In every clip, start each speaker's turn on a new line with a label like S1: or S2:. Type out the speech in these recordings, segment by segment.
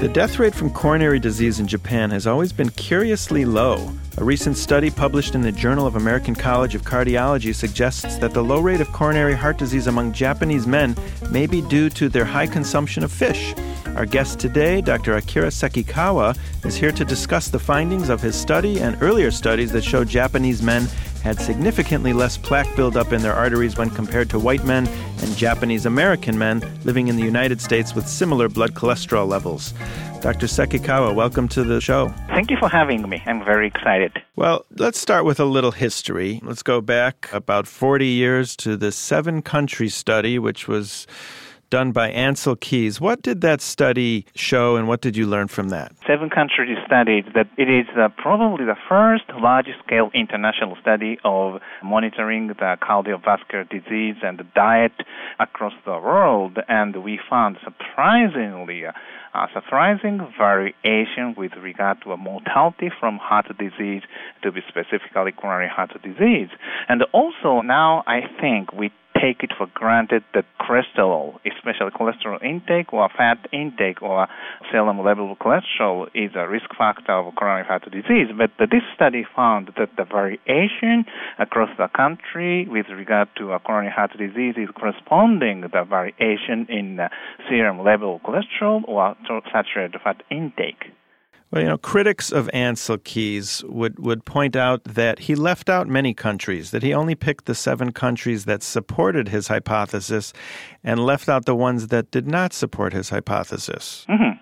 S1: The death rate from coronary disease in Japan has always been curiously low. A recent study published in the Journal of American College of Cardiology suggests that the low rate of coronary heart disease among Japanese men may be due to their high consumption of fish. Our guest today, Dr. Akira Sekikawa, is here to discuss the findings of his study and earlier studies that show Japanese men had significantly less plaque buildup in their arteries when compared to white men and Japanese American men living in the United States with similar blood cholesterol levels. Dr. Sekikawa, welcome to the show.
S2: Thank you for having me. I'm very excited.
S1: Well, let's start with a little history. Let's go back about 40 years to the seven country study, which was done by Ancel Keys. What did that study show and what did you learn from that?
S2: Seven countries studied that it is uh, probably the first large scale international study of monitoring the cardiovascular disease and diet across the world. And we found surprisingly uh, surprising variation with regard to mortality from heart disease to be specifically coronary heart disease. And also now I think we take it for granted that cholesterol, especially cholesterol intake or fat intake or serum level of cholesterol, is a risk factor of coronary heart disease. But this study found that the variation across the country with regard to coronary heart disease is corresponding to the variation in serum level of cholesterol or saturated fat intake.
S1: Well, you know, critics of Ancel Keys would, would point out that he left out many countries, that he only picked the seven countries that supported his hypothesis and left out the ones that did not support his hypothesis.
S2: Mm-hmm.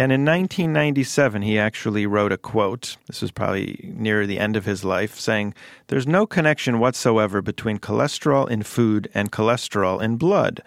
S1: And in 1997, he actually wrote a quote. This was probably near the end of his life, saying, There's no connection whatsoever between cholesterol in food and cholesterol in blood.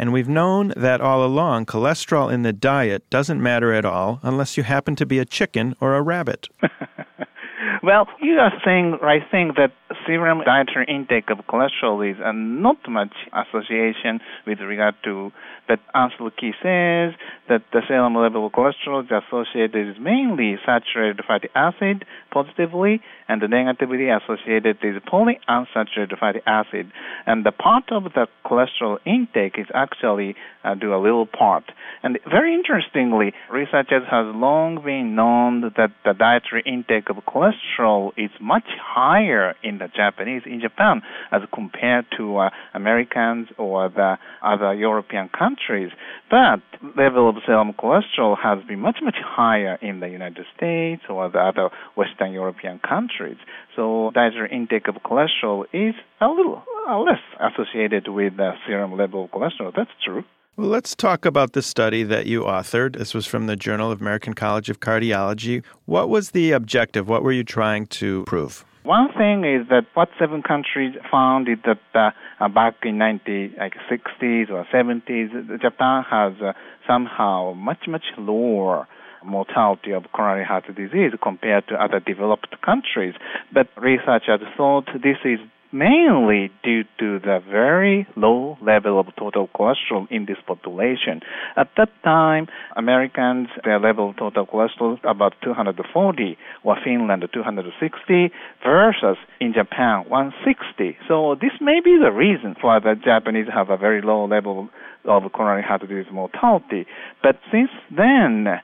S1: And we've known that all along, cholesterol in the diet doesn't matter at all unless you happen to be a chicken or a rabbit.
S2: well, you are saying I think, that serum dietary intake of cholesterol is uh, not much association with regard to but Ancel Keys says that the serum level of cholesterol is associated mainly saturated fatty acid positively and the negatively associated is polyunsaturated fatty acid. And the part of the cholesterol intake is actually uh, do a little part. And very interestingly, researchers have long been known that the dietary intake of cholesterol is much higher in the Japanese in Japan as compared to uh, Americans or the other European countries. But level of serum cholesterol has been much much higher in the United States or the other Western European countries. So dietary intake of cholesterol is a little uh, less associated with the serum level of cholesterol. That's true.
S1: Well, let's talk about the study that you authored. This was from the Journal of American College of Cardiology. What was the objective? What were you trying to prove?
S2: One thing is that what seven countries found is that uh, uh back in 1960s like 60s or 70s, Japan has uh, somehow much much lower mortality of coronary heart disease compared to other developed countries. But researchers thought this is mainly due to the very low level of total cholesterol in this population. At that time, Americans, their level of total cholesterol about 240, or Finland 260, versus in Japan 160. So this may be the reason why the Japanese have a very low level of coronary heart disease mortality. But since then,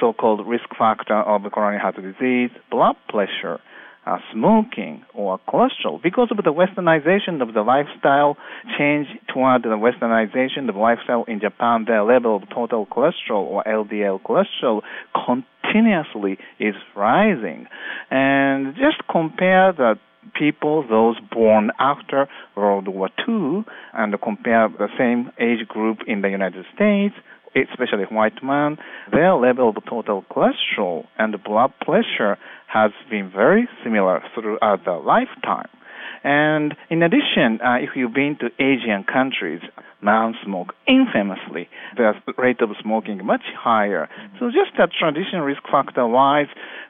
S2: so-called risk factor of coronary heart disease, blood pressure, uh, smoking or cholesterol. Because of the westernization of the lifestyle change toward the westernization of lifestyle in Japan the level of total cholesterol or LDL cholesterol continuously is rising. And just compare the people, those born after World War II, and compare the same age group in the United States, especially white men, their level of total cholesterol and blood pressure has been very similar throughout their lifetime. And in addition, uh, if you've been to Asian countries, non-smoke infamously, the rate of smoking much higher. So just a traditional risk factor wise,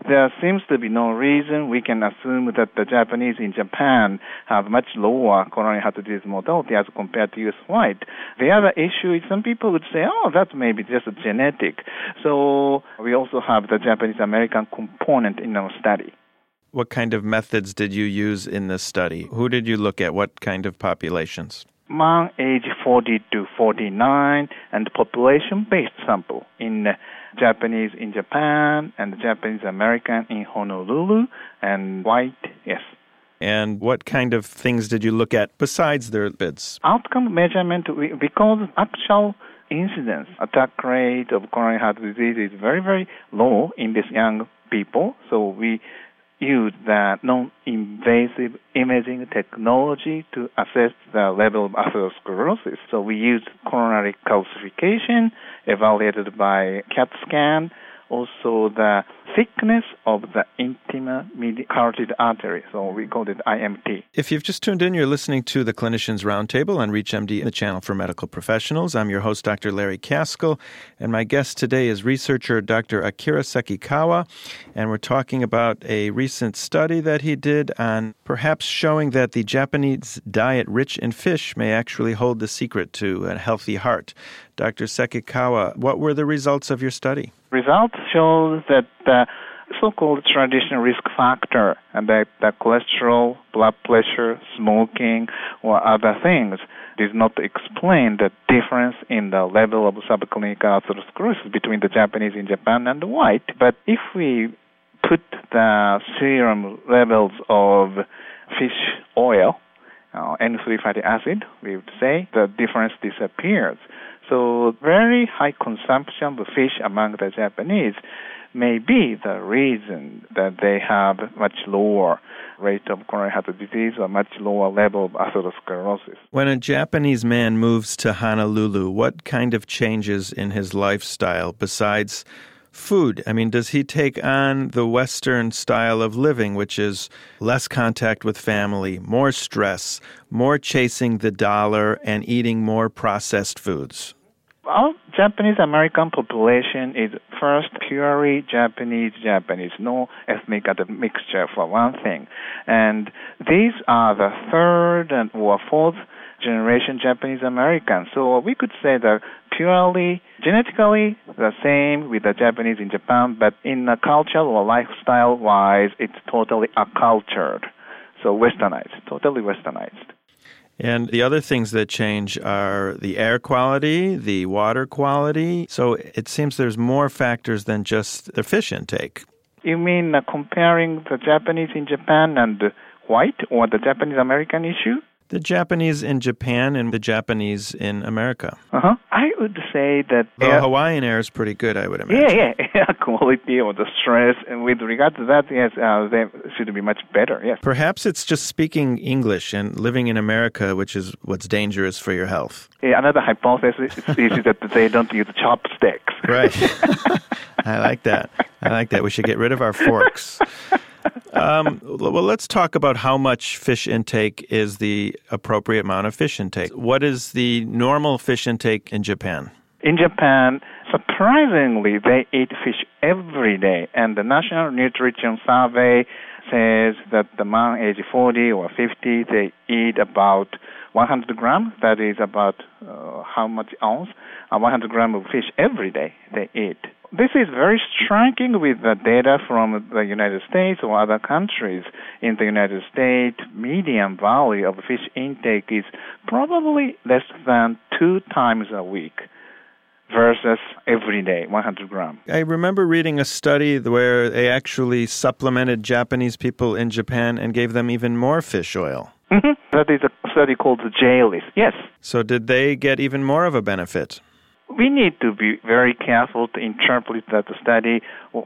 S2: there seems to be no reason we can assume that the Japanese in Japan have much lower coronary heart disease mortality as compared to US white. The other issue is some people would say, oh, that may be just genetic. So we also have the Japanese American component in our study.
S1: What kind of methods did you use in this study? Who did you look at? What kind of populations?
S2: man age 40 to 49 and population-based sample in uh, Japanese in Japan and Japanese American in Honolulu and white, yes.
S1: And what kind of things did you look at besides their bids?
S2: Outcome measurement, because actual incidence, attack rate of coronary heart disease is very, very low in these young people. So we use the non-invasive imaging technology to assess the level of atherosclerosis. So we use coronary calcification evaluated by CAT scan also the thickness of the intima-media carotid artery. So we call it IMT.
S1: If you've just tuned in, you're listening to the Clinicians Roundtable on ReachMD, the channel for medical professionals. I'm your host, Dr. Larry Kaskel, and my guest today is researcher Dr. Akira Sekikawa, and we're talking about a recent study that he did on perhaps showing that the Japanese diet rich in fish may actually hold the secret to a healthy heart. Dr. Sekikawa, what were the results of your study?
S2: Results show that the so-called traditional risk factor, and that the cholesterol, blood pressure, smoking, or other things does not explain the difference in the level of subclinical atherosclerosis between the Japanese in Japan and the white. But if we put the serum levels of fish oil, uh, N3 fatty acid, we would say, the difference disappears. So very high consumption of fish among the Japanese may be the reason that they have much lower rate of coronary heart disease or much lower level of atherosclerosis.
S1: When a Japanese man moves to Honolulu, what kind of changes in his lifestyle besides food? I mean, does he take on the Western style of living, which is less contact with family, more stress, more chasing the dollar, and eating more processed foods?
S2: Our Japanese American population is first purely Japanese Japanese, no ethnic mixture for one thing. And these are the third and or fourth generation Japanese Americans. So we could say that purely genetically the same with the Japanese in Japan, but in the culture or lifestyle wise, it's totally acculturated. So westernized, totally westernized.
S1: And the other things that change are the air quality, the water quality. So it seems there's more factors than just the fish intake.
S2: You mean uh, comparing the Japanese in Japan and white or the Japanese American issue?
S1: The Japanese in Japan and the Japanese in America.
S2: Uh-huh. I would say that
S1: air, Hawaiian air is pretty good, I would imagine.
S2: Yeah, yeah, air quality or the stress, and with regard to that, yes, uh, they should be much better. Yes.
S1: Perhaps it's just speaking English and living in America, which is what's dangerous for your health.
S2: Yeah, another hypothesis is that they don't use chopsticks.
S1: Right. I like that. I like that. We should get rid of our forks. Um, well, let's talk about how much fish intake is the appropriate amount of fish intake. What is the normal fish intake in Japan?
S2: In Japan, surprisingly, they eat fish every day, and the National Nutrition Survey says that the man age 40 or 50, they eat about 100 gram. That is about uh, how much ounce? Uh, 100 gram of fish every day they eat. This is very striking with the data from the United States or other countries. In the United States, median value of fish intake is probably less than two times a week versus every day, 100 gram.
S1: I remember reading a study where they actually supplemented Japanese people in Japan and gave them even more fish oil.
S2: Mm-hmm. That is a study called the JELIS. Yes.
S1: So did they get even more of a benefit?
S2: We need to be very careful to interpret that study.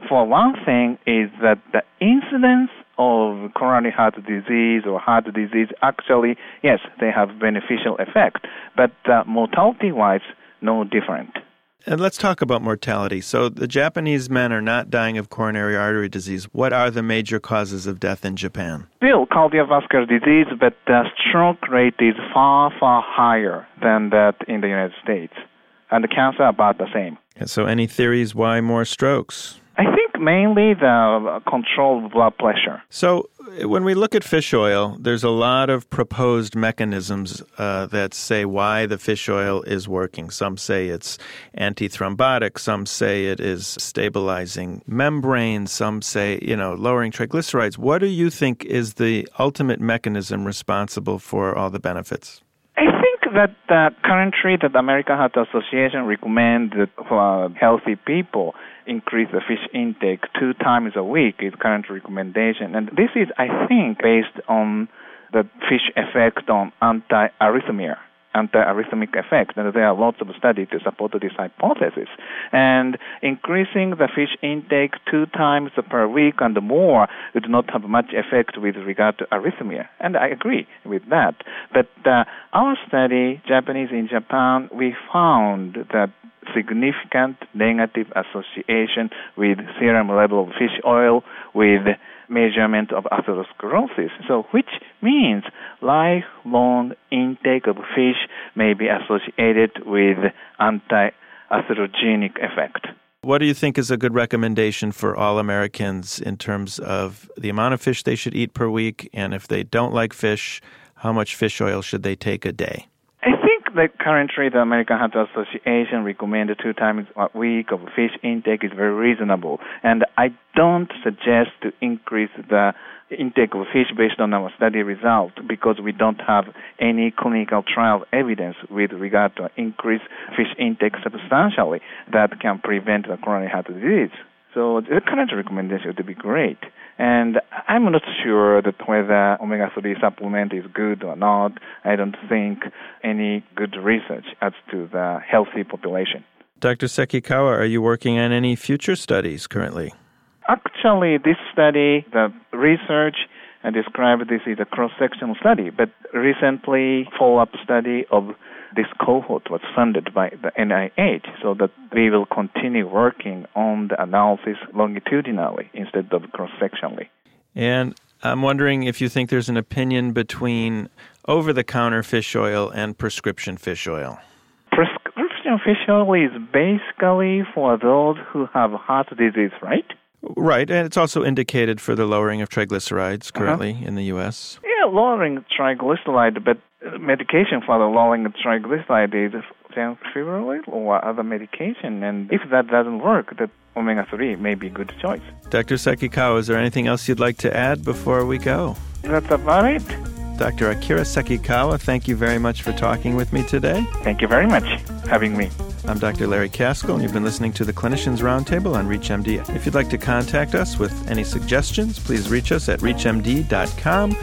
S2: For one thing, is that the incidence of coronary heart disease or heart disease actually, yes, they have beneficial effect, but uh, mortality-wise, no different.
S1: And let's talk about mortality. So the Japanese men are not dying of coronary artery disease. What are the major causes of death in Japan?
S2: Still cardiovascular disease, but the stroke rate is far, far higher than that in the United States and the cancer about the same.
S1: And so, any theories why more strokes?
S2: I think mainly the control of blood pressure.
S1: So, when we look at fish oil, there's a lot of proposed mechanisms uh, that say why the fish oil is working. Some say it's antithrombotic, some say it is stabilizing membranes, some say, you know, lowering triglycerides. What do you think is the ultimate mechanism responsible for all the benefits?
S2: That uh, currently that American Heart Association recommends for healthy people increase the fish intake two times a week is current recommendation. And this is, I think, based on the fish effect on anti-arrhythmia anti-arrhythmic effect, and there are lots of studies to support this hypothesis. And increasing the fish intake two times per week and more would not have much effect with regard to arrhythmia, and I agree with that. But uh, our study, Japanese in Japan, we found that significant negative association with serum level of fish oil with measurement of atherosclerosis. So, which means lifelong intake of fish may be associated with anti-atherogenic effect.
S1: What do you think is a good recommendation for all Americans in terms of the amount of fish they should eat per week? And if they don't like fish, how much fish oil should they take a day?
S2: The currently the American Heart Association recommended two times a week of fish intake is very reasonable, and I don't suggest to increase the intake of fish based on our study result because we don't have any clinical trial evidence with regard to increase fish intake substantially that can prevent the coronary heart disease. So the current recommendation would be great. And I'm not sure that whether omega-3 supplement is good or not. I don't think any good research as to the healthy population.
S1: Dr. Sekikawa, are you working on any future studies currently?
S2: Actually, this study, the research I described this is a cross-sectional study, but recently follow-up study of this cohort was funded by the NIH so that we will continue working on the analysis longitudinally instead of cross-sectionally.
S1: And I'm wondering if you think there's an opinion between over-the-counter fish oil and prescription fish oil.
S2: Prescription fish oil is basically for those who have heart disease, right?
S1: Right, and it's also indicated for the lowering of triglycerides uh-huh. currently uh-huh. in the U.S.
S2: Yeah, lowering triglyceride, but medication for the lowering of triglyceride is fibrinoid or other medication, and if that doesn't work, the omega-3 may be a good choice.
S1: Dr. Sekikawa, is there anything else you'd like to add before we go?
S2: That's about it.
S1: Dr. Akira Sekikawa, thank you very much for talking with me today.
S2: Thank you very much having me.
S1: I'm Dr. Larry Kaskel, and you've been listening to the Clinicians Roundtable on ReachMD. If you'd like to contact us with any suggestions, please reach us at reachmd.com.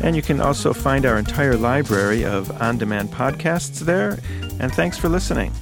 S1: And you can also find our entire library of on demand podcasts there. And thanks for listening.